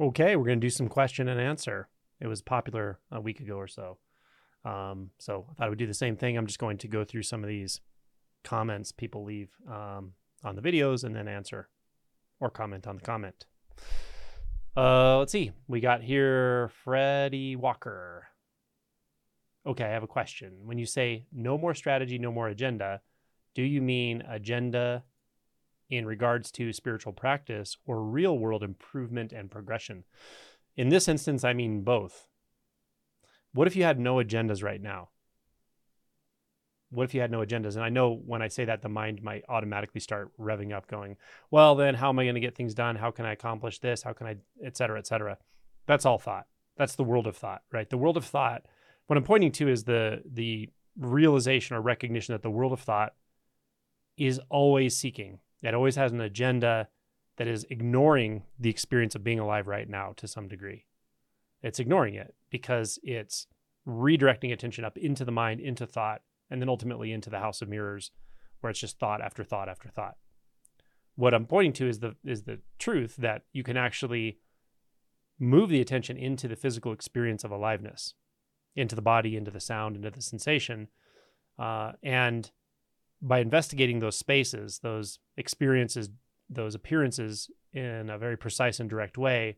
Okay, we're going to do some question and answer. It was popular a week ago or so. Um, so I thought I would do the same thing. I'm just going to go through some of these comments people leave um, on the videos and then answer or comment on the comment. Uh, let's see. We got here Freddie Walker. Okay, I have a question. When you say no more strategy, no more agenda, do you mean agenda in regards to spiritual practice or real world improvement and progression? In this instance, I mean both. What if you had no agendas right now? What if you had no agendas? And I know when I say that, the mind might automatically start revving up, going, well, then how am I going to get things done? How can I accomplish this? How can I, et cetera, et cetera? That's all thought. That's the world of thought, right? The world of thought, what I'm pointing to is the, the realization or recognition that the world of thought is always seeking. It always has an agenda that is ignoring the experience of being alive right now to some degree. It's ignoring it because it's redirecting attention up into the mind, into thought, and then ultimately into the house of mirrors where it's just thought after thought after thought. What I'm pointing to is the is the truth that you can actually move the attention into the physical experience of aliveness, into the body, into the sound, into the sensation, uh, and by investigating those spaces, those experiences, those appearances in a very precise and direct way,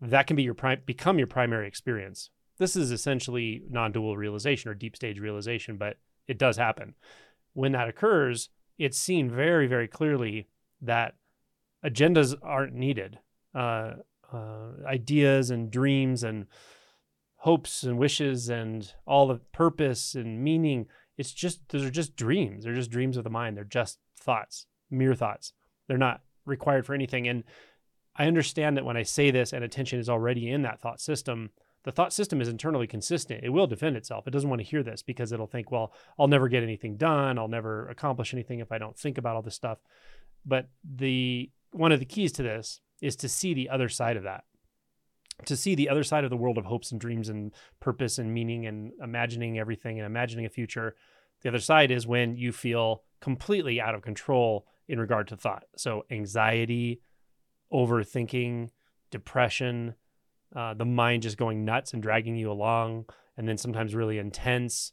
that can be your prime become your primary experience. This is essentially non-dual realization or deep stage realization, but it does happen. When that occurs, it's seen very, very clearly that agendas aren't needed. Uh, uh, ideas and dreams and hopes and wishes and all the purpose and meaning. It's just those are just dreams. They're just dreams of the mind. They're just thoughts, mere thoughts. They're not required for anything. And I understand that when I say this and attention is already in that thought system, the thought system is internally consistent. It will defend itself. It doesn't want to hear this because it'll think, well, I'll never get anything done. I'll never accomplish anything if I don't think about all this stuff. But the one of the keys to this is to see the other side of that. To see the other side of the world of hopes and dreams and purpose and meaning and imagining everything and imagining a future. The other side is when you feel completely out of control in regard to thought. So anxiety, overthinking, depression, uh, the mind just going nuts and dragging you along, and then sometimes really intense,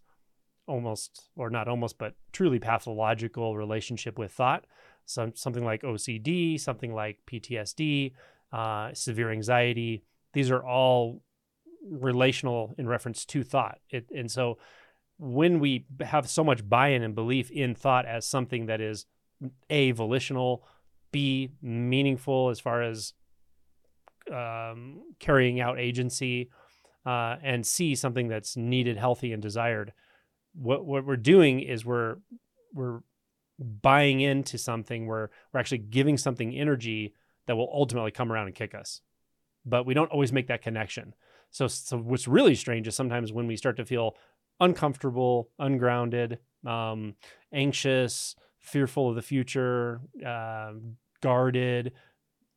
almost or not almost, but truly pathological relationship with thought. Some something like OCD, something like PTSD, uh, severe anxiety. These are all relational in reference to thought. It, and so when we have so much buy-in and belief in thought as something that is a volitional b meaningful as far as um, carrying out agency uh, and see something that's needed, healthy, and desired. What what we're doing is we're we're buying into something. We're we're actually giving something energy that will ultimately come around and kick us, but we don't always make that connection. So so what's really strange is sometimes when we start to feel uncomfortable, ungrounded, um, anxious, fearful of the future, uh, guarded,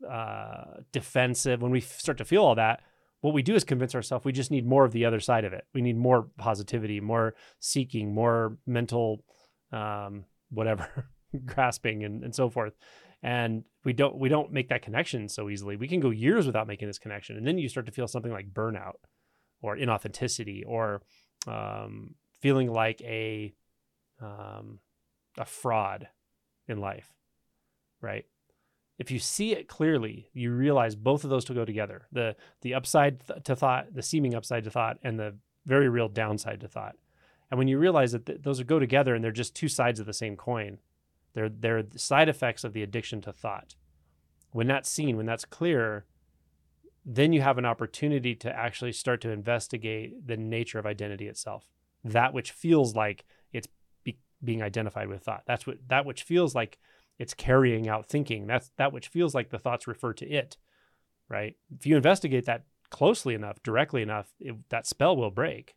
uh, defensive, when we start to feel all that, what we do is convince ourselves we just need more of the other side of it. We need more positivity, more seeking, more mental, um, whatever, grasping, and, and so forth. And we don't we don't make that connection so easily. We can go years without making this connection, and then you start to feel something like burnout, or inauthenticity, or um, feeling like a um, a fraud in life, right? if you see it clearly, you realize both of those to go together. The the upside th- to thought, the seeming upside to thought, and the very real downside to thought. And when you realize that th- those go together and they're just two sides of the same coin, they're they're side effects of the addiction to thought. When that's seen, when that's clear, then you have an opportunity to actually start to investigate the nature of identity itself. That which feels like it's be- being identified with thought. That's what that which feels like it's carrying out thinking. That's that which feels like the thoughts refer to it, right? If you investigate that closely enough, directly enough, it, that spell will break.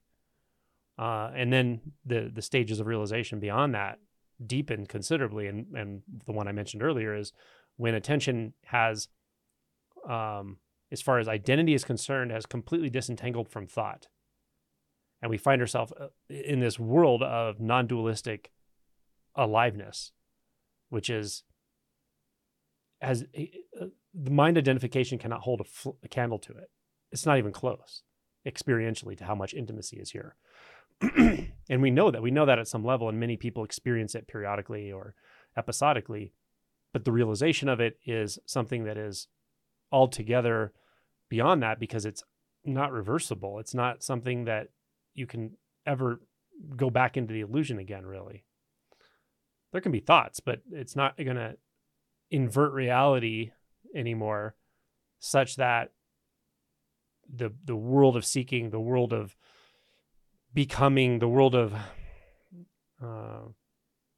Uh, and then the the stages of realization beyond that deepen considerably. And and the one I mentioned earlier is when attention has, um, as far as identity is concerned, has completely disentangled from thought, and we find ourselves uh, in this world of non-dualistic aliveness which is has the mind identification cannot hold a, fl- a candle to it. It's not even close experientially to how much intimacy is here. and we know that. We know that at some level, and many people experience it periodically or episodically. But the realization of it is something that is altogether beyond that because it's not reversible. It's not something that you can ever go back into the illusion again, really. There can be thoughts, but it's not going to invert reality anymore such that the the world of seeking, the world of becoming, the world of uh,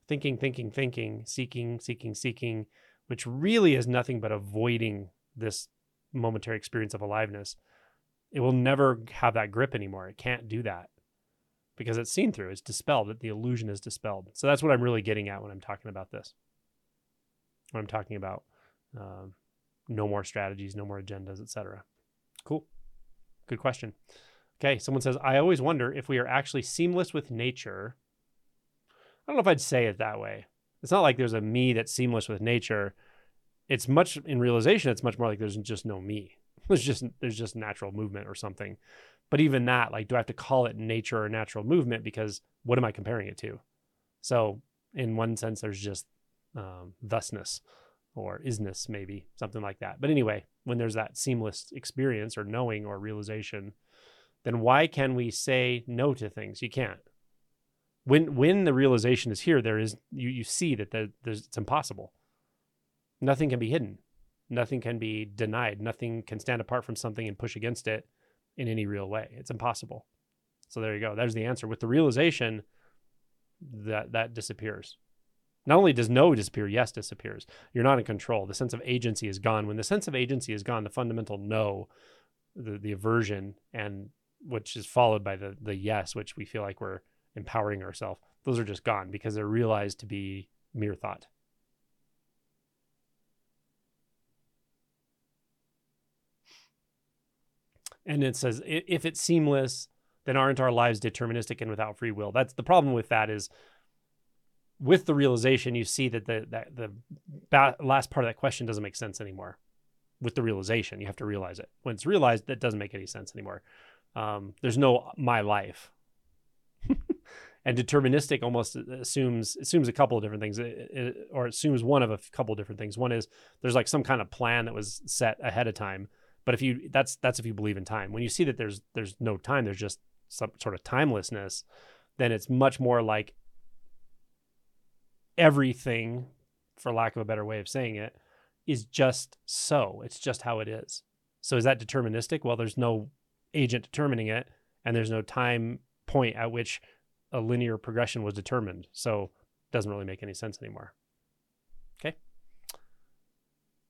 thinking, thinking, thinking, seeking, seeking, seeking, which really is nothing but avoiding this momentary experience of aliveness. It will never have that grip anymore. It can't do that because it's seen through, it's dispelled, that the illusion is dispelled. So that's what I'm really getting at when I'm talking about this. When I'm talking about uh, no more strategies, no more agendas, etc. Cool. Good question. Okay, someone says, I always wonder if we are actually seamless with nature. I don't know if I'd say it that way. It's not like there's a me that's seamless with nature. It's much in realization, it's much more like there's just no me. There's just there's just natural movement or something. But even that, like, do I have to call it nature or natural movement? Because what am I comparing it to? So in one sense, there's just um, thusness or isness, maybe something like that. But anyway, when there's that seamless experience or knowing or realization, then why can we say no to things? You can't. When when the realization is here, there is you you see that the, there's it's impossible. Nothing can be hidden. Nothing can be denied. Nothing can stand apart from something and push against it in any real way. It's impossible. So there you go. There's the answer. With the realization, that that disappears. Not only does no disappear, yes disappears. You're not in control. The sense of agency is gone. When the sense of agency is gone, the fundamental no, the, the aversion, and which is followed by the the yes, which we feel like we're empowering ourselves, those are just gone because they're realized to be mere thought. And it says if it's seamless, then aren't our lives deterministic and without free will? That's the problem with that is with the realization, you see that the that the ba- last part of that question doesn't make sense anymore. With the realization, you have to realize it. When it's realized, that doesn't make any sense anymore. Um, there's no my life, and deterministic almost uh, assumes assumes a couple of different things, it, it, or assumes one of a couple of different things. One is there's like some kind of plan that was set ahead of time. But if you that's that's if you believe in time. When you see that there's there's no time, there's just some sort of timelessness, then it's much more like everything, for lack of a better way of saying it, is just so. It's just how it is. So is that deterministic? Well, there's no agent determining it, and there's no time point at which a linear progression was determined. So it doesn't really make any sense anymore. Okay.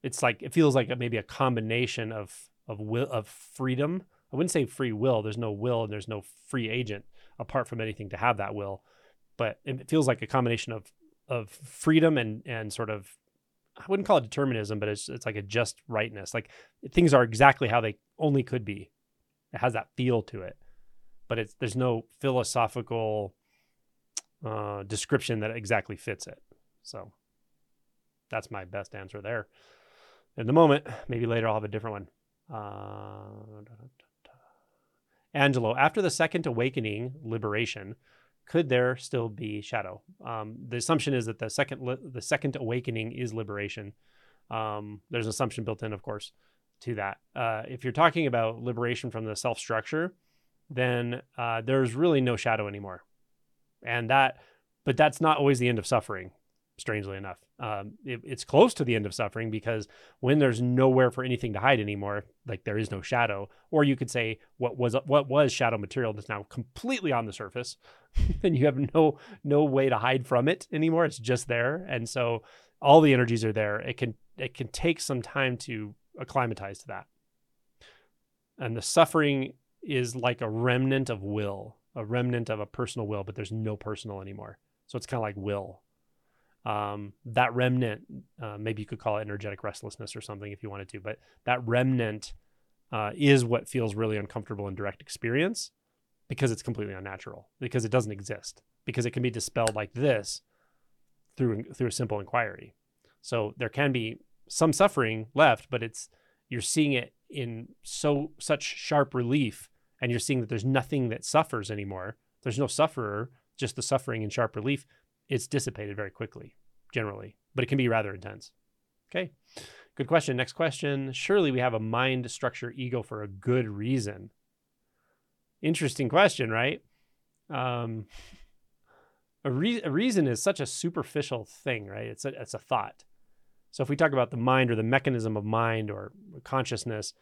It's like it feels like maybe a combination of of will of freedom. I wouldn't say free will. There's no will and there's no free agent apart from anything to have that will. But it feels like a combination of of freedom and and sort of I wouldn't call it determinism, but it's it's like a just rightness. Like things are exactly how they only could be. It has that feel to it, but it's there's no philosophical uh, description that exactly fits it. So that's my best answer there. In the moment, maybe later I'll have a different one. Uh, Angelo, after the second awakening, liberation, could there still be shadow? Um, the assumption is that the second li- the second awakening is liberation. Um, there's an assumption built in, of course, to that. Uh, if you're talking about liberation from the self structure, then uh, there's really no shadow anymore, and that, but that's not always the end of suffering strangely enough. Um, it, it's close to the end of suffering because when there's nowhere for anything to hide anymore, like there is no shadow, or you could say what was what was shadow material that's now completely on the surface, and you have no no way to hide from it anymore. It's just there, and so all the energies are there. It can it can take some time to acclimatize to that, and the suffering is like a remnant of will, a remnant of a personal will, but there's no personal anymore. So it's kind of like will um, that remnant, uh, maybe you could call it energetic restlessness or something if you wanted to, but that remnant uh, is what feels really uncomfortable in direct experience because it's completely unnatural, because it doesn't exist, because it can be dispelled like this through through a simple inquiry. So there can be some suffering left, but it's you're seeing it in so such sharp relief, and you're seeing that there's nothing that suffers anymore. There's no sufferer, just the suffering in sharp relief. It's dissipated very quickly, generally, but it can be rather intense. Okay. Good question. Next question. Surely we have a mind structure ego for a good reason. Interesting question, right? Um, a, re- a reason is such a superficial thing, right? It's a, it's a thought. So if we talk about the mind or the mechanism of mind or consciousness,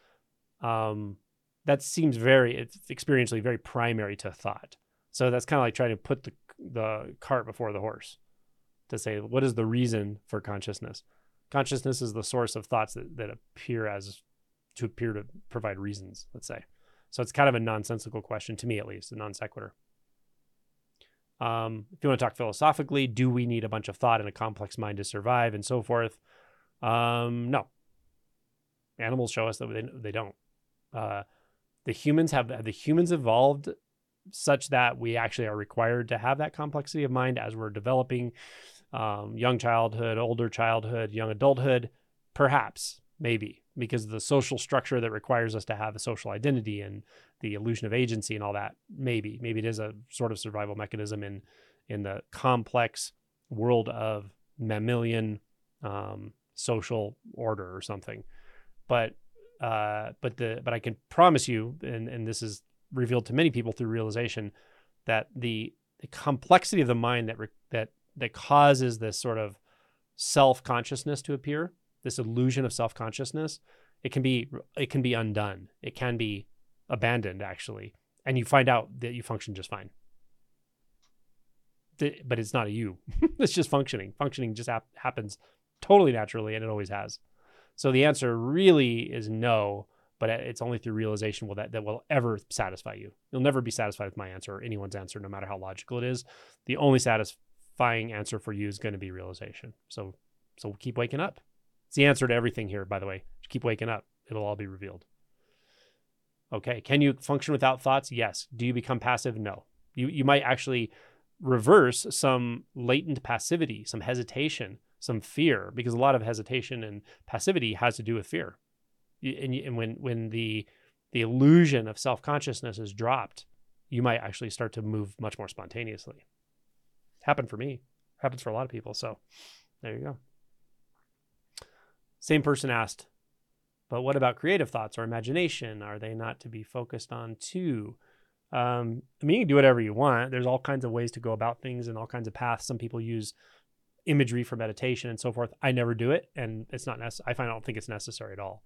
um, that seems very, it's experientially very primary to thought. So that's kind of like trying to put the, the cart before the horse to say, what is the reason for consciousness? consciousness is the source of thoughts that, that appear as to appear to provide reasons let's say. So it's kind of a nonsensical question to me at least a non sequitur. Um, if you want to talk philosophically do we need a bunch of thought and a complex mind to survive and so forth? Um, no. Animals show us that they, they don't. Uh, the humans have, have the humans evolved such that we actually are required to have that complexity of mind as we're developing um, young childhood, older childhood, young adulthood, perhaps, maybe, because of the social structure that requires us to have a social identity and the illusion of agency and all that, maybe, maybe it is a sort of survival mechanism in in the complex world of mammalian um, social order or something. But uh, but the but I can promise you, and and this is revealed to many people through realization, that the the complexity of the mind that re- that that causes this sort of self consciousness to appear, this illusion of self consciousness, it can be it can be undone. It can be abandoned actually, and you find out that you function just fine. But it's not a you. it's just functioning. Functioning just hap- happens totally naturally, and it always has. So the answer really is no but it's only through realization will that that will ever satisfy you. You'll never be satisfied with my answer or anyone's answer, no matter how logical it is. The only satisfying answer for you is going to be realization. So so keep waking up. It's the answer to everything here, by the way. Just keep waking up. It'll all be revealed. Okay. Can you function without thoughts? Yes. Do you become passive? No. You you might actually reverse some latent passivity, some hesitation, some fear, because a lot of hesitation and passivity has to do with fear. And, and when when the the illusion of self consciousness is dropped, you might actually start to move much more spontaneously happened for me. Happens for a lot of people. So there you go. Same person asked, but what about creative thoughts or imagination? Are they not to be focused on too? Um, I mean, you can do whatever you want. There's all kinds of ways to go about things and all kinds of paths. Some people use imagery for meditation and so forth. I never do it, and it's not necessary. I find I don't think it's necessary at all.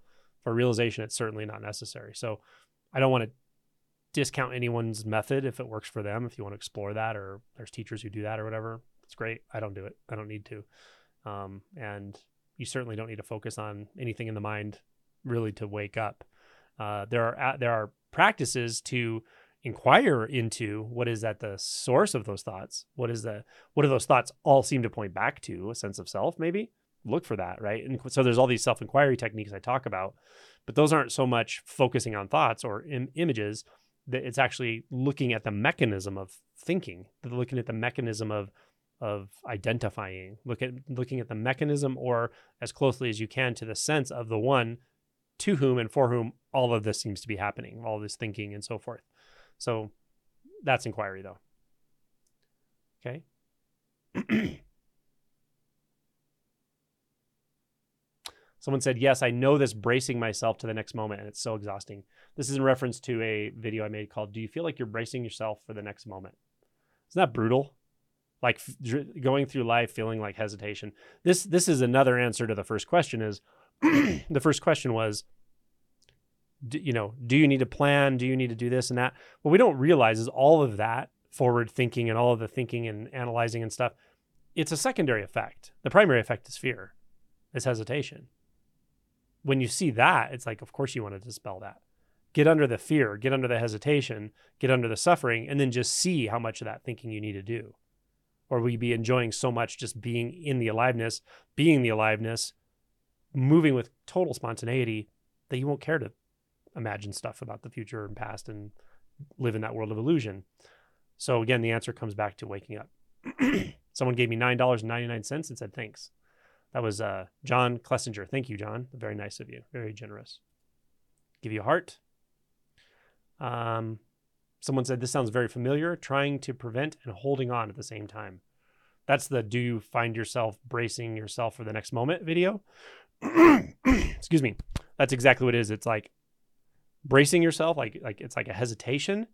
For realization, it's certainly not necessary. So I don't want to discount anyone's method if it works for them. If you want to explore that, or there's teachers who do that or whatever, it's great. I don't do it. I don't need to. Um, and you certainly don't need to focus on anything in the mind really to wake up. Uh, there are there are practices to inquire into what is at the source of those thoughts. What is the what do those thoughts all seem to point back to? A sense of self, maybe. Look for that, right? And so there's all these self inquiry techniques I talk about, but those aren't so much focusing on thoughts or Im- images that it's actually looking at the mechanism of thinking looking at the mechanism of of identifying look at looking at the mechanism or as closely as you can to the sense of the one to whom and for whom all of this seems to be happening all this thinking and so forth. So that's inquiry though. Okay Someone said, Yes, I know this bracing myself to the next moment, and it's so exhausting. This is in reference to a video I made called Do You Feel Like You're Bracing Yourself for the Next Moment? Isn't that brutal? Like f- going through life feeling like hesitation. This this is another answer to the first question is the first question was do, you know, do you need a plan? Do you need to do this and that? What we don't realize is all of that forward thinking and all of the thinking and analyzing and stuff, it's a secondary effect. The primary effect is fear, is hesitation when you see that, it's like, of course you want to dispel that. Get under the fear, get under the hesitation, get under the suffering, and then just see how much of that thinking you need to do. Or will you be enjoying so much just being in the aliveness, being the aliveness, moving with total spontaneity that you won't care to imagine stuff about the future and past and live in that world of illusion. So again, the answer comes back to waking up. Someone gave me $9.99 and said, thanks That was uh, John Klessinger. Thank you, John. Very nice of you. Very generous. Give you a heart. Um, someone said this sounds very familiar. Trying to prevent and holding on at the same time. That's the do you find yourself bracing yourself for the next moment video. Excuse me. That's exactly what it is. It's like bracing yourself, like like it's like a hesitation,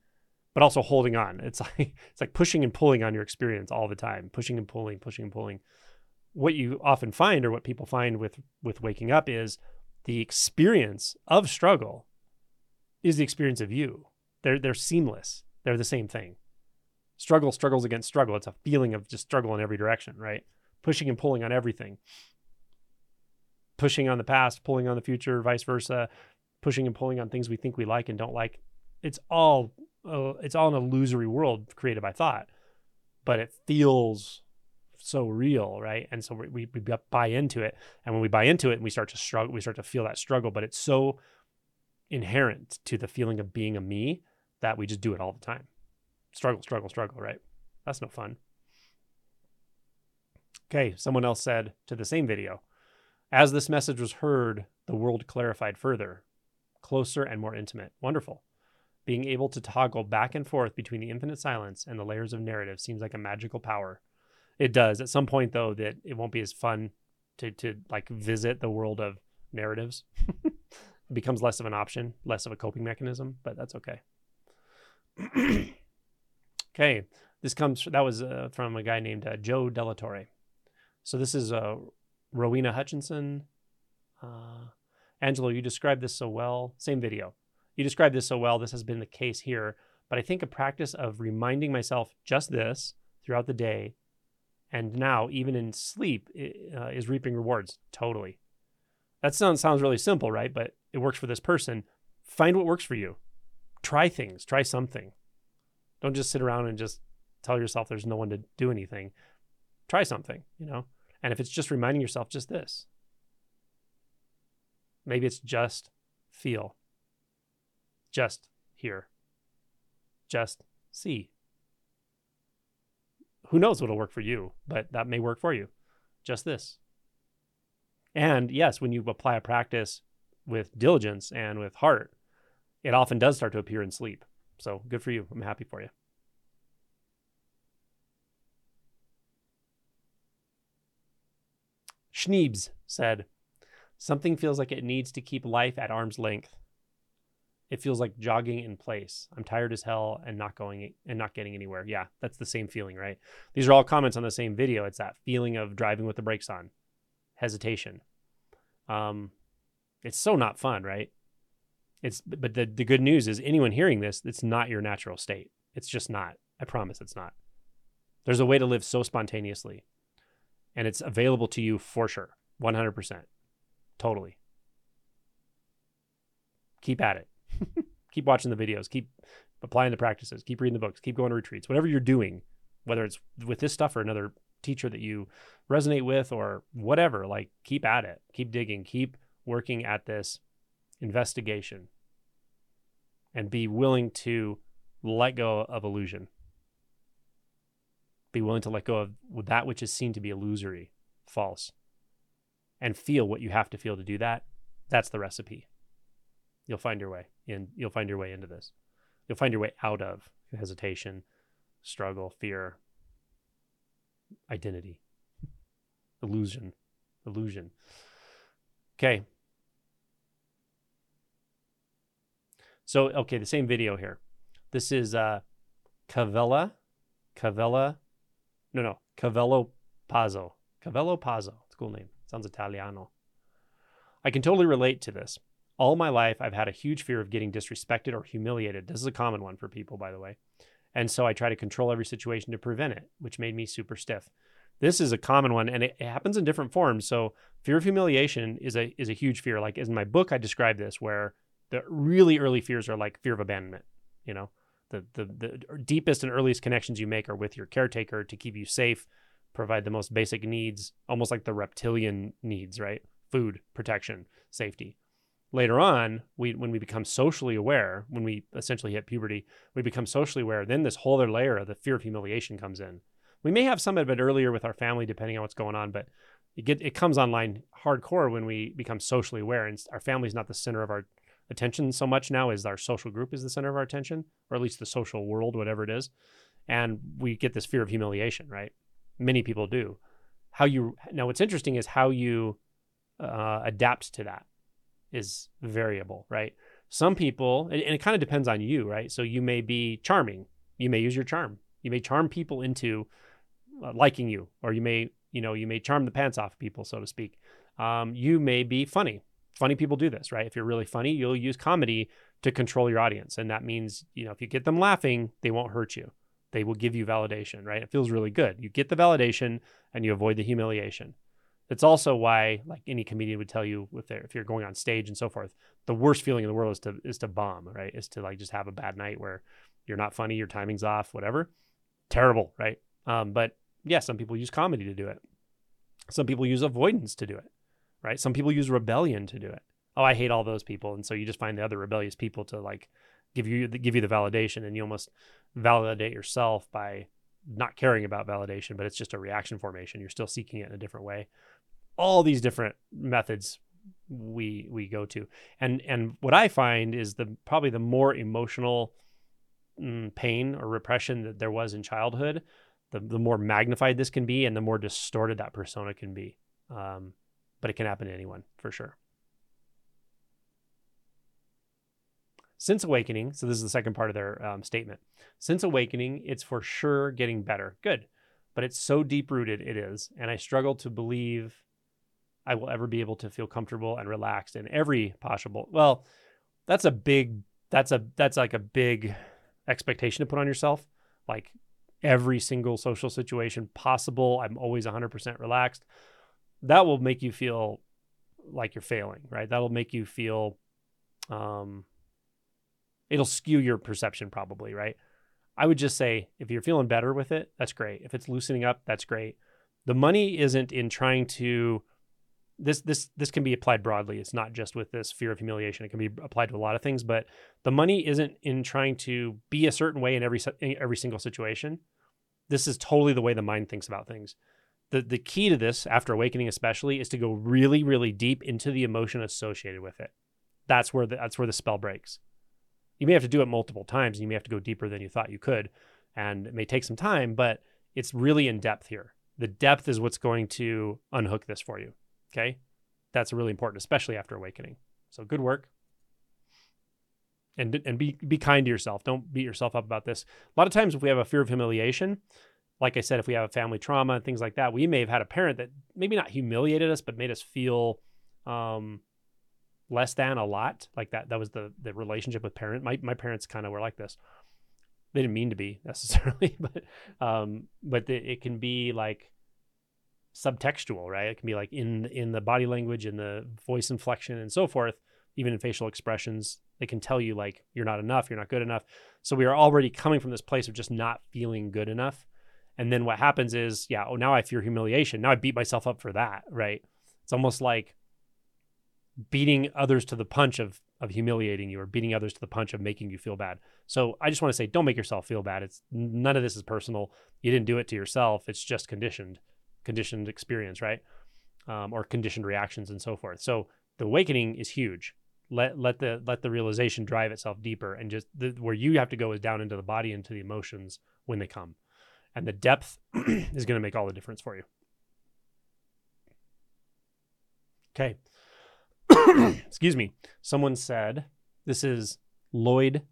but also holding on. It's like it's like pushing and pulling on your experience all the time, pushing and pulling, pushing and pulling. What you often find, or what people find with with waking up, is the experience of struggle is the experience of you. They're they're seamless. They're the same thing. Struggle struggles against struggle. It's a feeling of just struggle in every direction, right? Pushing and pulling on everything. Pushing on the past, pulling on the future, vice versa. Pushing and pulling on things we think we like and don't like. It's all uh, it's all an illusory world created by thought, but it feels so real, right? And so we, we, buy into it, and when we buy into it, and we start to struggle, we start to feel that struggle. But it's so inherent to the feeling of being a me that we just do it all the time. Struggle, struggle, struggle, right? That's no fun. Okay, someone else said to the same video, as this message was heard, the world clarified further, closer and more intimate. Wonderful. Being able to toggle back and forth between the infinite silence and the layers of narrative seems like a magical power. It does. At some point though, that it won't be as fun to to like visit the world of narratives. it becomes less of an option, less of a coping mechanism, but that's okay. okay, this comes that was uh, from a guy named uh, Joe Delatorre. So this is uh, Rowena Hutchinson. Uh, Angelo, you described this so well. Same video. You described this so well. This has been the case here. But I think a practice of reminding myself just this throughout the day and now even in sleep uh, is reaping rewards totally. That sounds, sounds really simple, right? But it works for this person. Find what works for you. Try things, try something. Don't just sit around and just tell yourself there's no one to do anything. Try something, you know? And if it's just reminding yourself just this, maybe it's just feel just hear, just see. Who knows what'll work for you, but that may work for you. Just this. And yes, when you apply a practice with diligence and with heart, it often does start to appear in sleep. So good for you. I'm happy for you. Schneebs said, Something feels like it needs to keep life at arm's length it feels like jogging in place. I'm tired as hell and not going and not getting anywhere. Yeah, that's the same feeling, right? These are all comments on the same video. It's that feeling of driving with the brakes on, hesitation. Um, it's so not fun, right? It's but the the good news is anyone hearing this, it's not your natural state. It's just not. I promise it's not. There's a way to live so spontaneously, and it's available to you for sure, 100%, totally. Keep at it keep watching the videos, keep applying the practices, keep reading the books, keep going to retreats, whatever you're doing, whether it's with this stuff or another teacher that you resonate with or whatever, like keep at it, keep digging, keep working at this investigation and be willing to let go of illusion. Be willing to let go of that which is seen to be illusory, false, and feel what you have to feel to do that. That's the recipe. You'll find your way in you'll find your way into this. You'll find your way out of hesitation struggle fear identity illusion illusion. Okay. So okay the same video here. This is uh cavella cavella no no cavello pazzo. Cavello pazzo it's a cool name. Sounds italiano. I can totally relate to this all my life, I've had a huge fear of getting disrespected or humiliated. This is a common one for people, by the way. And so I try to control every situation to prevent it, which made me super stiff. This is a common one, and it, happens in different forms. So fear of humiliation is a is a huge fear. Like in my book, I describe this where the really early fears are like fear of abandonment. You know, the the the deepest and earliest connections you make are with your caretaker to keep you safe, provide the most basic needs, almost like the reptilian needs, right? Food, protection, safety later on we when we become socially aware when we essentially hit puberty we become socially aware then this whole other layer of the fear of humiliation comes in. We may have some of it earlier with our family depending on what's going on but it get it comes online hardcore when we become socially aware and our family is not the center of our attention so much now as our social group is the center of our attention or at least the social world whatever it is. And we get this fear of humiliation right? Many people do. How you now what's interesting is how you uh, adapt to that is variable right? Some people and, it kind of depends on you right? So you may be charming. You may use your charm. You may charm people into uh, liking you or you may you know you may charm the pants off people so to speak. Um, you may be funny. Funny people do this right? If you're really funny you'll use comedy to control your audience and that means you know if you get them laughing they won't hurt you. They will give you validation right? It feels really good. You get the validation and you avoid the humiliation it's also why like any comedian would tell you if, if you're going on stage and so forth the worst feeling in the world is to is to bomb right is to like just have a bad night where you're not funny your timing's off whatever terrible right um, but yeah some people use comedy to do it some people use avoidance to do it right? Some people use rebellion to do it. Oh, I hate all those people, and so you just find the other rebellious people to like give you give you the validation, and you almost validate yourself by not caring about validation, but it's just a reaction formation. You're still seeking it in a different way. All these different methods we we go to, and and what I find is the probably the more emotional mm, pain or repression that there was in childhood, the the more magnified this can be, and the more distorted that persona can be. Um, but it can happen to anyone for sure. Since awakening, so this is the second part of their um, statement. Since awakening, it's for sure getting better. Good. But it's so deep rooted, it is. And I struggle to believe I will ever be able to feel comfortable and relaxed in every possible. Well, that's a big, that's a, that's like a big expectation to put on yourself. Like every single social situation possible, I'm always 100% relaxed that will make you feel like you're failing, right? That'll make you feel um it'll skew your perception probably, right? I would just say if you're feeling better with it, that's great. If it's loosening up, that's great. The money isn't in trying to this this this can be applied broadly. It's not just with this fear of humiliation. It can be applied to a lot of things, but the money isn't in trying to be a certain way in every every single situation. This is totally the way the mind thinks about things the the key to this after awakening especially is to go really really deep into the emotion associated with it that's where the, that's where the spell breaks you may have to do it multiple times and you may have to go deeper than you thought you could and it may take some time but it's really in depth here the depth is what's going to unhook this for you okay that's really important especially after awakening so good work and and be be kind to yourself don't beat yourself up about this a lot of times if we have a fear of humiliation like I said, if we have a family trauma and things like that, we may have had a parent that maybe not humiliated us, but made us feel um, less than a lot. Like that, that was the the relationship with parent. My my parents kind of were like this. They didn't mean to be necessarily, but um, but it can be like subtextual, right? It can be like in in the body language in the voice inflection and so forth, even in facial expressions. They can tell you like you're not enough, you're not good enough. So we are already coming from this place of just not feeling good enough and then what happens is, yeah, oh, now I fear humiliation. Now I beat myself up for that, right? It's almost like beating others to the punch of of humiliating you or beating others to the punch of making you feel bad. So I just want to say don't make yourself feel bad. It's none of this is personal. You didn't do it to yourself. It's just conditioned conditioned experience, right? Um, or conditioned reactions and so forth. So the awakening is huge. Let let the let the realization drive itself deeper and just the, where you have to go is down into the body into the emotions when they come and the depth is going to make all the difference for you. Okay. Excuse me. Someone said this is Lloyd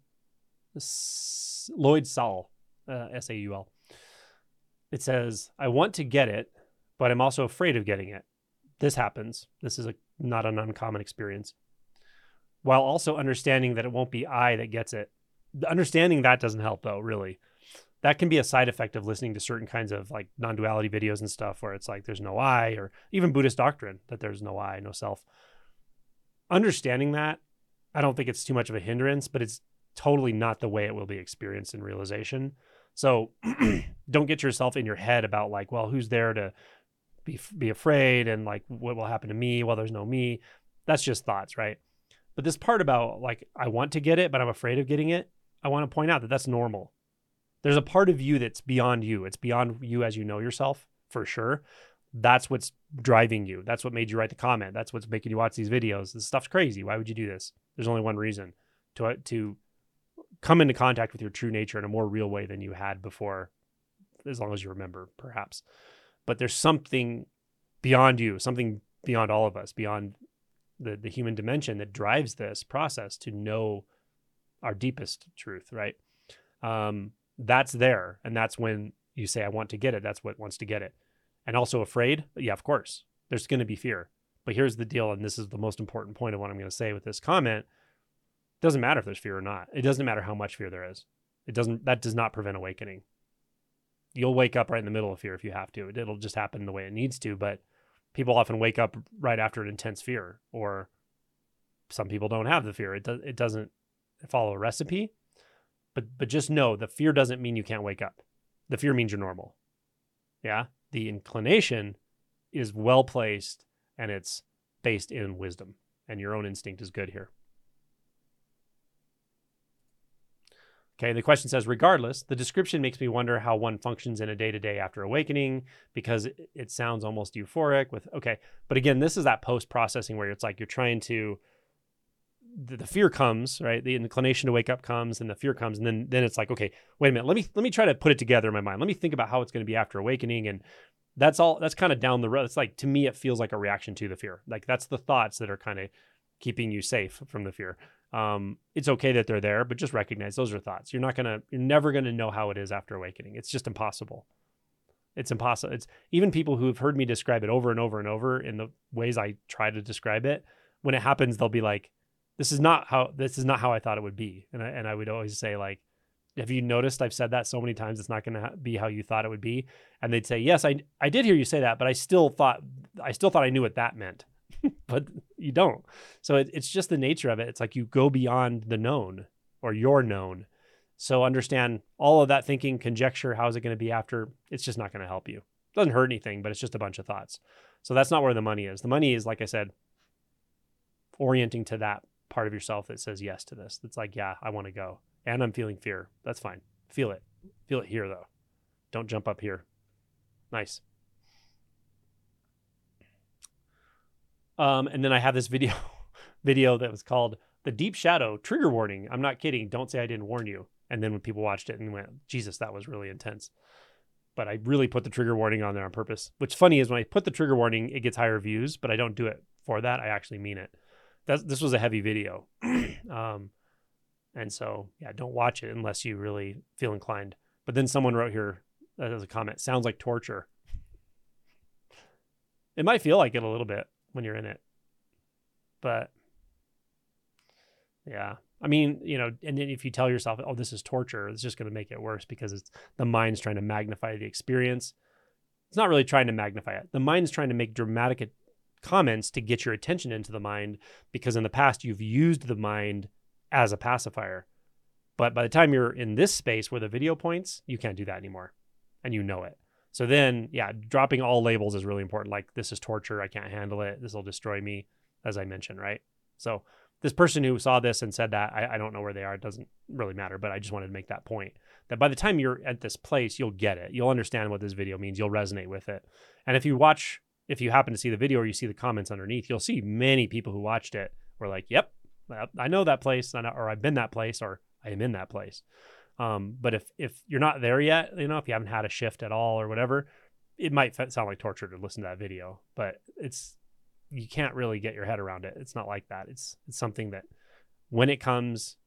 Lloyd Saul, uh, S A U L. It says, "I want to get it, but I'm also afraid of getting it. This happens. This is a not an uncommon experience. While also understanding that it won't be I that gets it. Understanding that doesn't help though, really that can be a side effect of listening to certain kinds of like non-duality videos and stuff where it's like there's no I or even Buddhist doctrine that there's no I, no self. Understanding that, I don't think it's too much of a hindrance, but it's totally not the way it will be experienced in realization. So don't get yourself in your head about like, well, who's there to be be afraid and like what will happen to me? Well, there's no me. That's just thoughts, right? But this part about like I want to get it, but I'm afraid of getting it. I want to point out that that's normal there's a part of you that's beyond you. It's beyond you as you know yourself for sure. That's what's driving you. That's what made you write the comment. That's what's making you watch these videos. This stuff's crazy. Why would you do this? There's only one reason to uh, to come into contact with your true nature in a more real way than you had before, as long as you remember, perhaps. But there's something beyond you, something beyond all of us, beyond the the human dimension that drives this process to know our deepest truth, right? Um, that's there, and that's when you say, "I want to get it." That's what wants to get it, and also afraid. Yeah, of course, there's going to be fear. But here's the deal, and this is the most important point of what I'm going to say with this comment. It doesn't matter if there's fear or not. It doesn't matter how much fear there is. It doesn't. That does not prevent awakening. You'll wake up right in the middle of fear if you have to. It'll just happen the way it needs to. But people often wake up right after an intense fear, or some people don't have the fear. It does. It doesn't follow a recipe. But but just know the fear doesn't mean you can't wake up. The fear means you're normal. Yeah. The inclination is well placed and it's based in wisdom. And your own instinct is good here. Okay, the question says, regardless, the description makes me wonder how one functions in a day to day after awakening because it, sounds almost euphoric with, okay. But again, this is that post processing where it's like you're trying to the, the, fear comes, right? The inclination to wake up comes, and the fear comes, and then then it's like, okay, wait a minute, let me let me try to put it together in my mind. Let me think about how it's going to be after awakening, and that's all. That's kind of down the road. It's like to me, it feels like a reaction to the fear. Like that's the thoughts that are kind of keeping you safe from the fear. Um, it's okay that they're there, but just recognize those are thoughts. You're not gonna, you're never gonna know how it is after awakening. It's just impossible. It's impossible. It's even people who have heard me describe it over and over and over in the ways I try to describe it. When it happens, they'll be like, this is not how this is not how I thought it would be. And I, and I would always say like, have you noticed I've said that so many times? It's not to be how you thought it would be. And they'd say, yes, I I did hear you say that, but I still thought I still thought I knew what that meant, but you don't. So it, it's just the nature of it. It's like you go beyond the known or your known. So understand all of that thinking, conjecture. How's it going to be after? It's just not going to help you. It doesn't hurt anything, but it's just a bunch of thoughts. So that's not where the money is. The money is, like I said, orienting to that part of yourself that says yes to this. That's like, yeah, I want to go. And I'm feeling fear. That's fine. Feel it. Feel it here though. Don't jump up here. Nice. Um, and then I have this video video that was called The Deep Shadow Trigger Warning. I'm not kidding. Don't say I didn't warn you. And then when people watched it and went, Jesus, that was really intense. But I really put the trigger warning on there on purpose. What's funny is when I put the trigger warning, it gets higher views, but I don't do it for that. I actually mean it that this was a heavy video. um, and so yeah, don't watch it unless you really feel inclined. But then someone wrote here as a comment, sounds like torture. It might feel like it a little bit when you're in it. But yeah. I mean, you know, and then if you tell yourself, oh, this is torture, it's just going to make it worse because it's the mind's trying to magnify the experience. It's not really trying to magnify it. The mind's trying to make dramatic comments to get your attention into the mind because in the past you've used the mind as a pacifier. But by the time you're in this space where the video points, you can't do that anymore and you know it. So then, yeah, dropping all labels is really important. Like, this is torture. I can't handle it. This will destroy me, as I mentioned, right? So, this person who saw this and said that, I, I don't know where they are. It doesn't really matter, but I just wanted to make that point that by the time you're at this place, you'll get it. You'll understand what this video means. You'll resonate with it. And if you watch if you happen to see the video or you see the comments underneath, you'll see many people who watched it were like, "Yep, I know that place," or "I've been that place," or "I am in that place." Um, but if if you're not there yet, you know, if you haven't had a shift at all or whatever, it might sound like torture to listen to that video. But it's you can't really get your head around it. It's not like that. It's it's something that when it comes,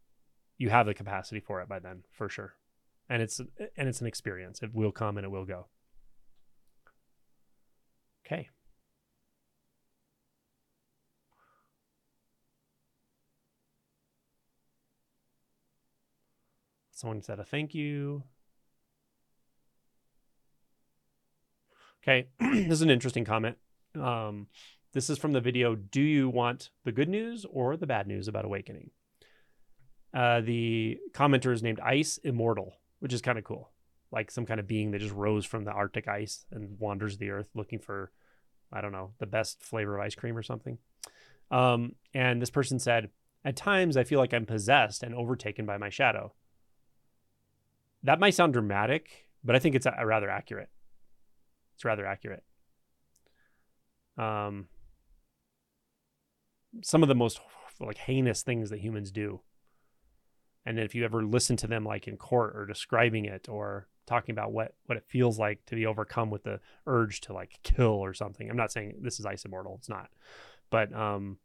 you have the capacity for it by then, for sure. And it's and it's an experience. It will come and it will go. Okay. Someone said a thank you. Okay, this is an interesting comment. Um, this is from the video Do you want the good news or the bad news about awakening? Uh, the commenter is named Ice Immortal, which is kind of cool like some kind of being that just rose from the Arctic ice and wanders the earth looking for, I don't know, the best flavor of ice cream or something. Um, and this person said, At times I feel like I'm possessed and overtaken by my shadow. That might sound dramatic, but I think it's a, rather accurate. It's rather accurate. um, some of the most like heinous things that humans do. And if you ever listen to them like in court or describing it or talking about what what it feels like to be overcome with the urge to like kill or something. I'm not saying this is ice immortal, it's not. But um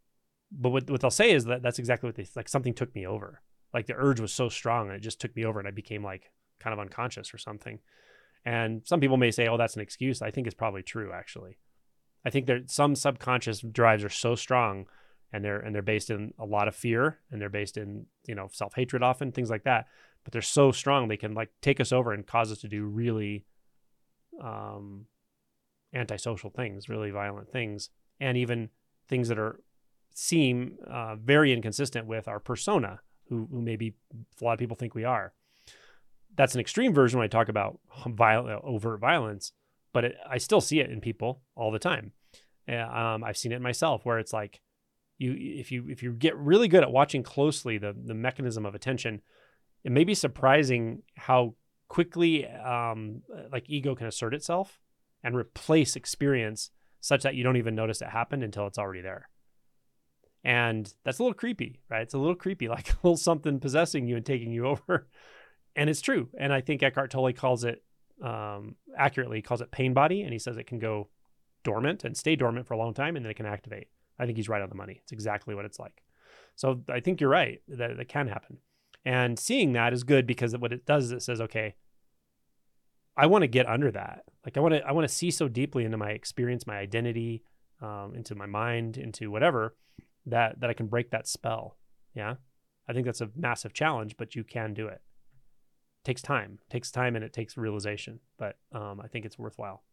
but what what they'll say is that that's exactly what they like something took me over. Like the urge was so strong and it just took me over and I became like kind of unconscious or something. And some people may say, "Oh, that's an excuse." I think it's probably true actually. I think that some subconscious drives are so strong and they're and they're based in a lot of fear and they're based in you know self-hatred often things like that but they're so strong they can like take us over and cause us to do really um antisocial things really violent things and even things that are seem uh, very inconsistent with our persona who, who maybe a lot of people think we are that's an extreme version when i talk about violent overt violence but it, i still see it in people all the time um, i've seen it myself where it's like you if you if you get really good at watching closely the the mechanism of attention, it may be surprising how quickly um, like ego can assert itself and replace experience such that you don't even notice it happened until it's already there. And that's a little creepy, right? It's a little creepy, like a little something possessing you and taking you over. And it's true. And I think Eckhart Tolle calls it um, accurately, calls it pain body. And he says it can go dormant and stay dormant for a long time and then it can activate. I think he's right on the money. It's exactly what it's like. So I think you're right that it can happen. And seeing that is good because what it does is it says, okay, I want to get under that. Like I want to, I want to see so deeply into my experience, my identity, um, into my mind, into whatever, that that I can break that spell. Yeah, I think that's a massive challenge, but you can do it. Takes time, it takes time, and it takes realization. But um, I think it's worthwhile.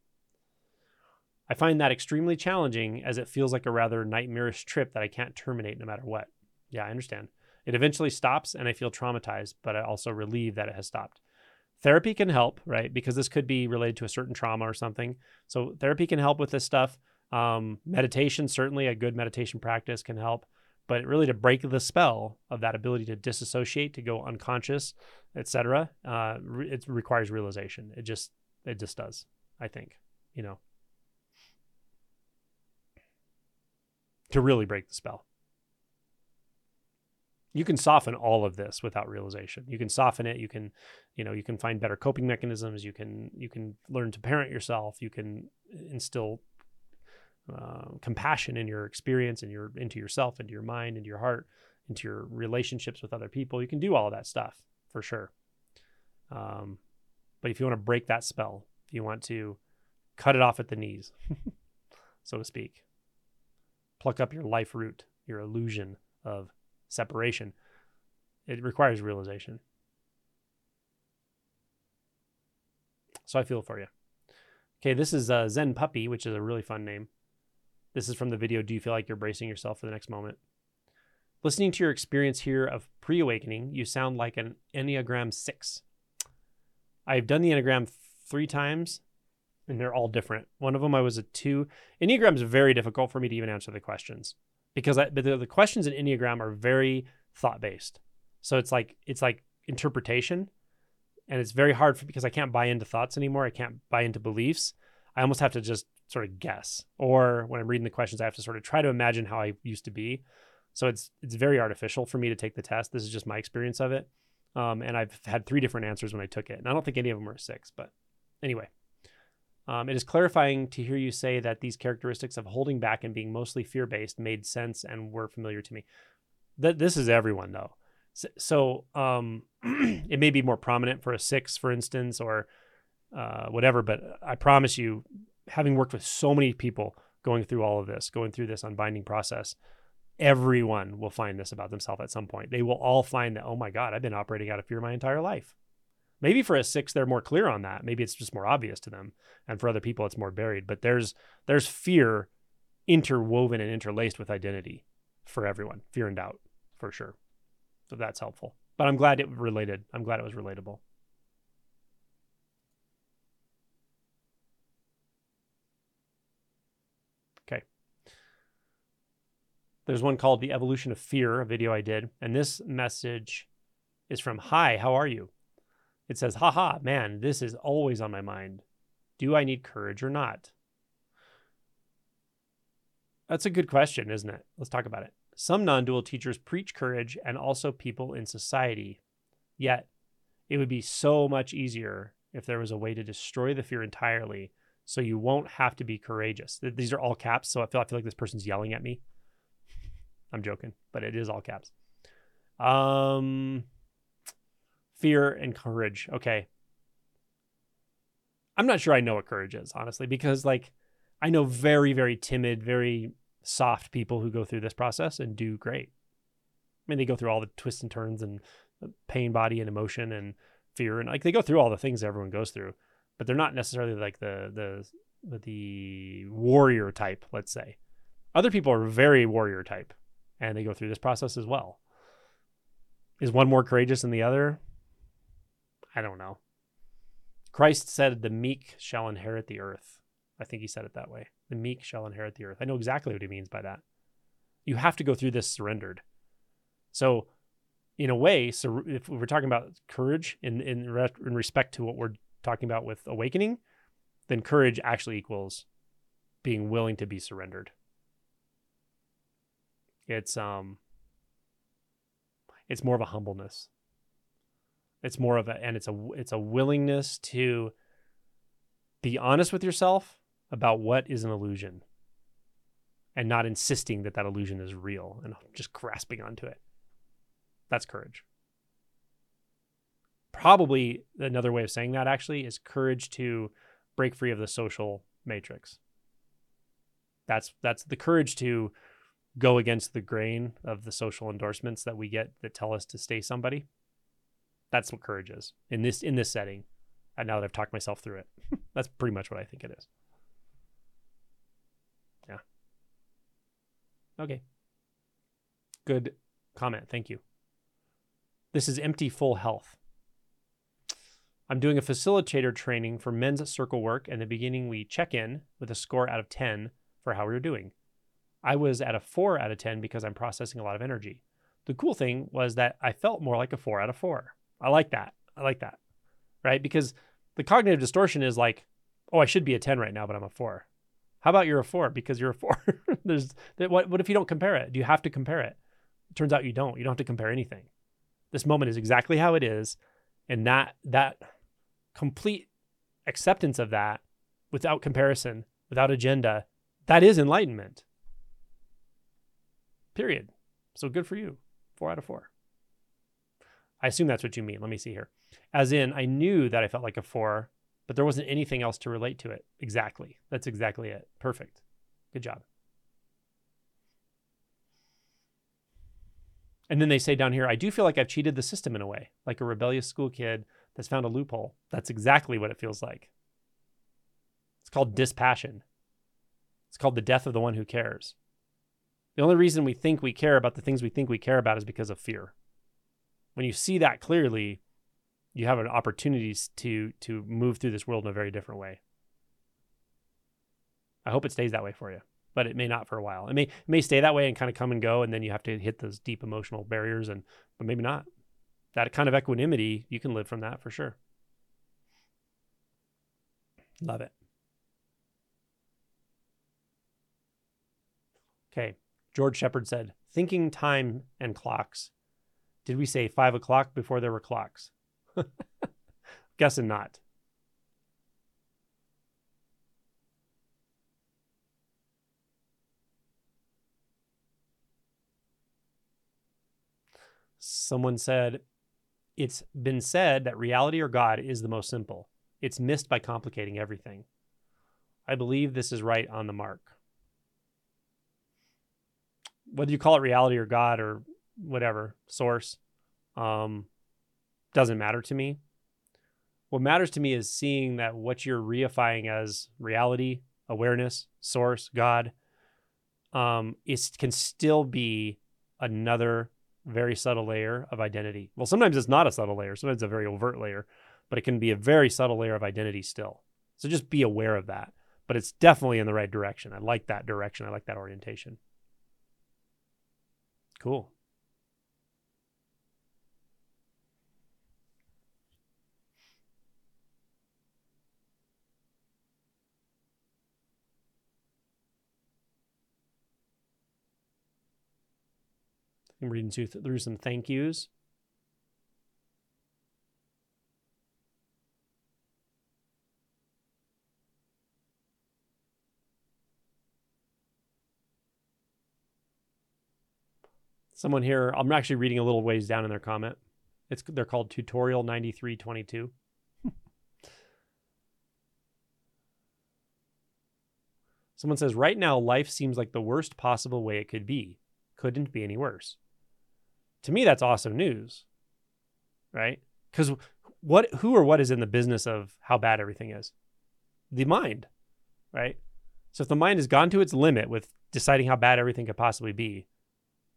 I find that extremely challenging as it feels like a rather nightmarish trip that I can't terminate no matter what. Yeah, I understand. It eventually stops and I feel traumatized, but I also relieve that it has stopped. Therapy can help, right? Because this could be related to a certain trauma or something. So therapy can help with this stuff. Um, meditation, certainly a good meditation practice can help, but really to break the spell of that ability to disassociate, to go unconscious, etc., uh, re- it requires realization. It just, it just does. I think, you know. to really break the spell. You can soften all of this without realization. You can soften it. You can, you know, you can find better coping mechanisms. You can you can learn to parent yourself. You can instill uh, compassion in your experience and your into yourself, into your mind, into your heart, into your relationships with other people. You can do all of that stuff for sure. Um, but if you want to break that spell, if you want to cut it off at the knees, so to speak, pluck up your life root, your illusion of separation. It requires realization. So I feel for you. Okay, this is uh, Zen Puppy, which is a really fun name. This is from the video Do You Feel Like You're Bracing Yourself for the Next Moment? Listening to your experience here of pre awakening, you sound like an Enneagram 6. I've done the Enneagram three times and they're all different. One of them I was a two. Enneagram is very difficult for me to even answer the questions because I, the, the questions in Enneagram are very thought based. So it's like it's like interpretation, and it's very hard for because I can't buy into thoughts anymore. I can't buy into beliefs. I almost have to just sort of guess, or when I'm reading the questions, I have to sort of try to imagine how I used to be. So it's it's very artificial for me to take the test. This is just my experience of it, um, and I've had three different answers when I took it, and I don't think any of them were six. But anyway, um, it is clarifying to hear you say that these characteristics of holding back and being mostly fear based made sense and were familiar to me. That this is everyone though. So, so um, it may be more prominent for a six, for instance, or uh, whatever. But I promise you, having worked with so many people going through all of this, going through this unbinding process, everyone will find this about themselves at some point. They will all find that, oh my God, I've been operating out of fear my entire life. Maybe for a six, they're more clear on that. Maybe it's just more obvious to them, and for other people, it's more buried. But there's there's fear interwoven and interlaced with identity for everyone. Fear and doubt, for sure. So that's helpful. But I'm glad it related. I'm glad it was relatable. Okay. There's one called The Evolution of Fear, a video I did. And this message is from Hi, how are you? It says, haha, man, this is always on my mind. Do I need courage or not? That's a good question, isn't it? Let's talk about it. Some non dual teachers preach courage and also people in society. Yet, it would be so much easier if there was a way to destroy the fear entirely so you won't have to be courageous. These are all caps, so I feel I feel like this person's yelling at me. I'm joking, but it is all caps. Um fear and courage. Okay. I'm not sure I know what courage is, honestly, because like I know very, very timid, very soft people who go through this process and do great. I mean, they go through all the twists and turns and pain, body, and emotion and fear, and like they go through all the things everyone goes through, but they're not necessarily like the the the warrior type. Let's say other people are very warrior type, and they go through this process as well. Is one more courageous than the other? I don't know. Christ said, The meek shall inherit the earth. I think he said it that way. The meek shall inherit the earth. I know exactly what he means by that. You have to go through this surrendered. So, in a way, so if we're talking about courage in in, re- in respect to what we're talking about with awakening, then courage actually equals being willing to be surrendered. It's um it's more of a humbleness it's more of a and it's a it's a willingness to be honest with yourself about what is an illusion and not insisting that that illusion is real and just grasping onto it. That's courage. Probably another way of saying that actually is courage to break free of the social matrix. That's that's the courage to go against the grain of the social endorsements that we get that tell us to stay somebody. That's what courage is in this in this setting. And now that I've talked myself through it, that's pretty much what I think it is. Yeah. Okay. Good comment. Thank you. This is empty full health. I'm doing a facilitator training for men's circle work. and the beginning, we check in with a score out of 10 for how we are doing. I was at a 4 out of 10 because I'm processing a lot of energy. The cool thing was that I felt more like a 4 out of 4. I like that. I like that. Right? Because the cognitive distortion is like, oh, I should be a 10 right now, but I'm a 4. How about you're a 4 because you're a 4? There's what what if you don't compare it? Do you have to compare it? it? Turns out you don't. You don't have to compare anything. This moment is exactly how it is, and that that complete acceptance of that without comparison, without agenda, that is enlightenment. Period. So good for you. 4 out of 4. I assume that's what you mean. Let me see here. As in, I knew that I felt like a four, but there wasn't anything else to relate to it. Exactly. That's exactly it. Perfect. Good job. And then they say down here, I do feel like I've cheated the system in a way, like a rebellious school kid that's found a loophole. That's exactly what it feels like. It's called dispassion. It's called the death of the one who cares. The only reason we think we care about the things we think we care about is because of fear when you see that clearly, you have an opportunity to to move through this world in a very different way. I hope it stays that way for you, but it may not for a while. It may it may stay that way and kind of come and go, and then you have to hit those deep emotional barriers, and but maybe not. That kind of equanimity, you can live from that for sure. Love it. Okay. George Shepard said, thinking time and clocks did we say five o'clock before there were clocks? Guessing not. Someone said, It's been said that reality or God is the most simple. It's missed by complicating everything. I believe this is right on the mark. Whether you call it reality or God or whatever source um, doesn't matter to me. What matters to me is seeing that what you're reifying as reality, awareness, source, God, um, is can still be another very subtle layer of identity. Well, sometimes it's not a subtle layer, sometimes it's a very overt layer, but it can be a very subtle layer of identity still. So just be aware of that. But it's definitely in the right direction. I like that direction. I like that orientation. Cool. I'm reading through, through some thank yous. Someone here, I'm actually reading a little ways down in their comment. It's they're called tutorial 9322. Someone says right now life seems like the worst possible way it could be. Couldn't be any worse. To me that's awesome news. Right? Cuz what who or what is in the business of how bad everything is? The mind. Right? So if the mind has gone to its limit with deciding how bad everything could possibly be,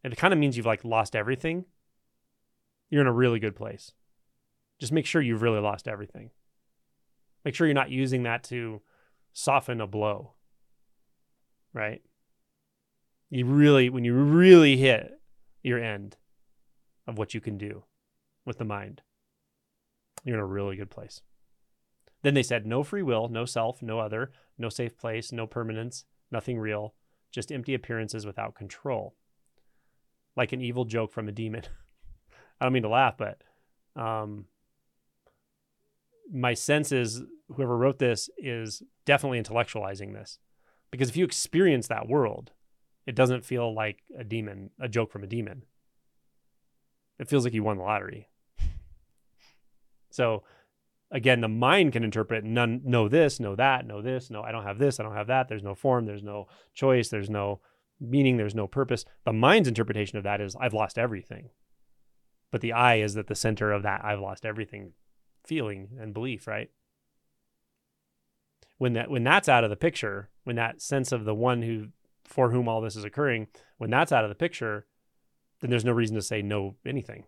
it kind of means you've like lost everything, you're in a really good place. Just make sure you've really lost everything. Make sure you're not using that to soften a blow. Right? You really, when you really hit your end of what you can do with the mind, you're in a really good place. Then they said no free will, no self, no other, no safe place, no permanence, nothing real, just empty appearances without control like an evil joke from a demon. I don't mean to laugh, but um, my sense is whoever wrote this is definitely intellectualizing this. Because if you experience that world, it doesn't feel like a demon, a joke from a demon. It feels like you won the lottery. so again, the mind can interpret none know this, know that, know this, no, I don't have this, I don't have that. There's no form, there's no choice, there's no meaning there's no purpose. The mind's interpretation of that is I've lost everything. But the I is at the center of that I've lost everything feeling and belief, right? When that when that's out of the picture, when that sense of the one who for whom all this is occurring, when that's out of the picture, then there's no reason to say no anything.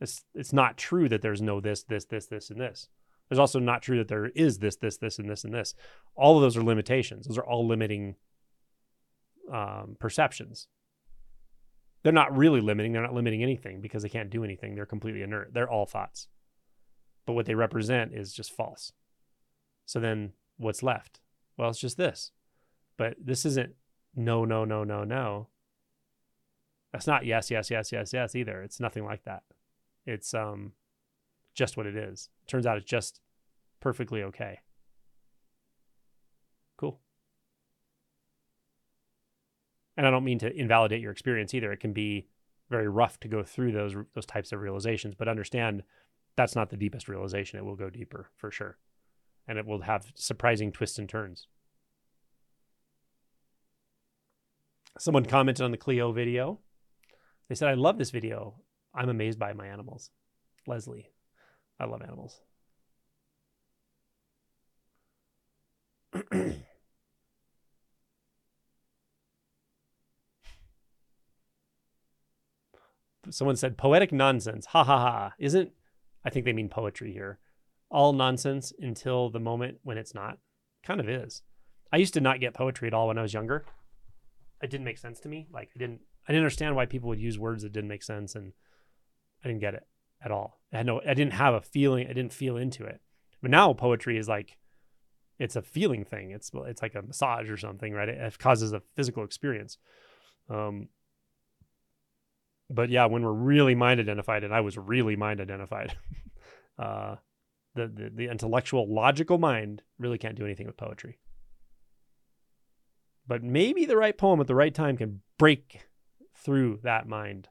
It's it's not true that there's no this, this, this, this, and this. There's also not true that there is this, this, this, and this, and this. All of those are limitations. Those are all limiting um, perceptions. They're not really limiting. They're not limiting anything because they can't do anything. They're completely inert. They're all thoughts. But what they represent is just false. So then what's left? Well, it's just this. But this isn't no, no, no, no, no. That's not yes, yes, yes, yes, yes either. It's nothing like that. It's um just what it is. Turns out it's just perfectly okay. Cool. And I don't mean to invalidate your experience either. It can be very rough to go through those those types of realizations, but understand that's not the deepest realization. It will go deeper for sure, and it will have surprising twists and turns. Someone commented on the Clio video. They said, "I love this video. I'm amazed by my animals." Leslie, I love animals. someone said poetic nonsense. Ha ha ha. Isn't I think they mean poetry here. All nonsense until the moment when it's not. Kind of is. I used to not get poetry at all when I was younger. It didn't make sense to me. Like I didn't I didn't understand why people would use words that didn't make sense and I didn't get it at all. I had no I didn't have a feeling, I didn't feel into it. But now poetry is like it's a feeling thing. It's it's like a massage or something, right? It, it causes a physical experience. Um, but yeah, when we're really mind identified, and I was really mind identified, uh, the, the the intellectual, logical mind really can't do anything with poetry. But maybe the right poem at the right time can break through that mind,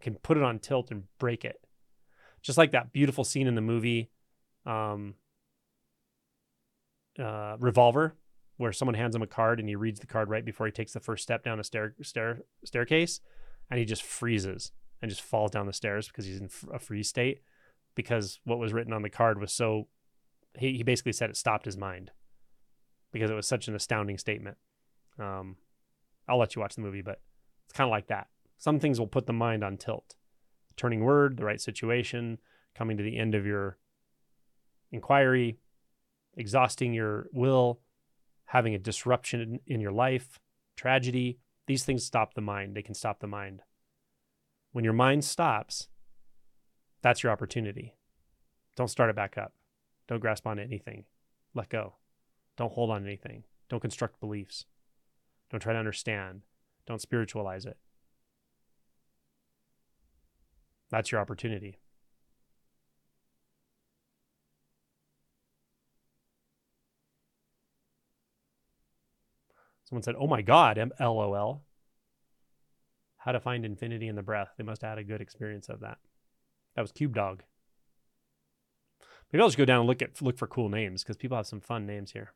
can put it on tilt and break it. Just like that beautiful scene in the movie, um, uh, Revolver, where someone hands him a card and he reads the card right before he takes the first step down a stair, stair staircase and he just freezes and just falls down the stairs because he's in a freeze state because what was written on the card was so he, he basically said it stopped his mind because it was such an astounding statement. Um, i'll let you watch the movie but it's kind of like that. Some things will put the mind on tilt. Turning word the right situation coming to the end of your inquiry exhausting your will having a disruption in your life tragedy these things stop the mind. They can stop the mind. When your mind stops, that's your opportunity. Don't start it back up. Don't grasp on anything. Let go. Don't hold on anything. Don't construct beliefs. Don't try to understand. Don't spiritualize it. That's your opportunity. Someone said, "Oh my God!" M- LOL. How to find infinity in the breath. They must have had a good experience of that. That was Cube Dog. Maybe I'll just go down and look at look for cool names because people have some fun names here.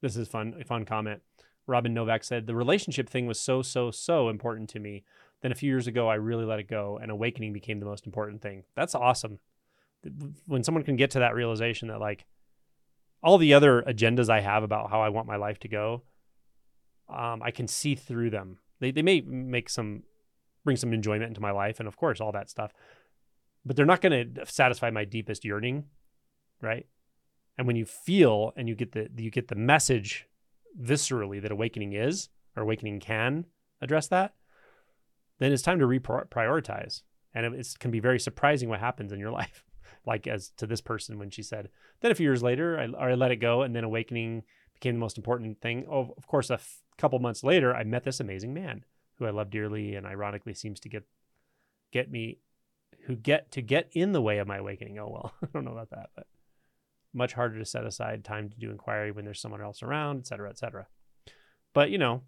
This is fun. A fun comment. Robin Novak said the relationship thing was so so so important to me. Then a few years ago, I really let it go, and awakening became the most important thing. That's awesome. When someone can get to that realization that like all the other agendas I have about how I want my life to go, um, I can see through them. They they may make some bring some enjoyment into my life, and of course all that stuff, but they're not going to satisfy my deepest yearning, right? And when you feel and you get the you get the message viscerally that awakening is or awakening can address that, then it's time to reprioritize. And it can be very surprising what happens in your life. Like as to this person when she said, then a few years later, I, I let it go, and then awakening became the most important thing. Oh, of course, a f- couple months later, I met this amazing man who I love dearly, and ironically seems to get get me, who get to get in the way of my awakening. Oh well, I don't know about that, but much harder to set aside time to do inquiry when there's someone else around, et cetera, et cetera. But you know,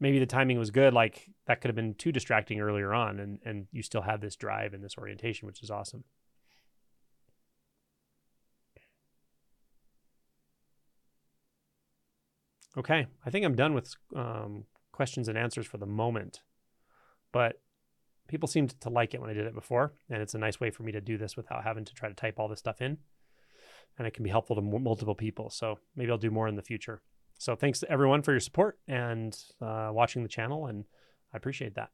maybe the timing was good. Like that could have been too distracting earlier on, and and you still have this drive and this orientation, which is awesome. Okay, I think I'm done with um, questions and answers for the moment, but people seemed to like it when I did it before, and it's a nice way for me to do this without having to try to type all this stuff in and it can be helpful to m- multiple people. So maybe I'll do more in the future. So thanks everyone for your support and uh, watching the channel, and I appreciate that.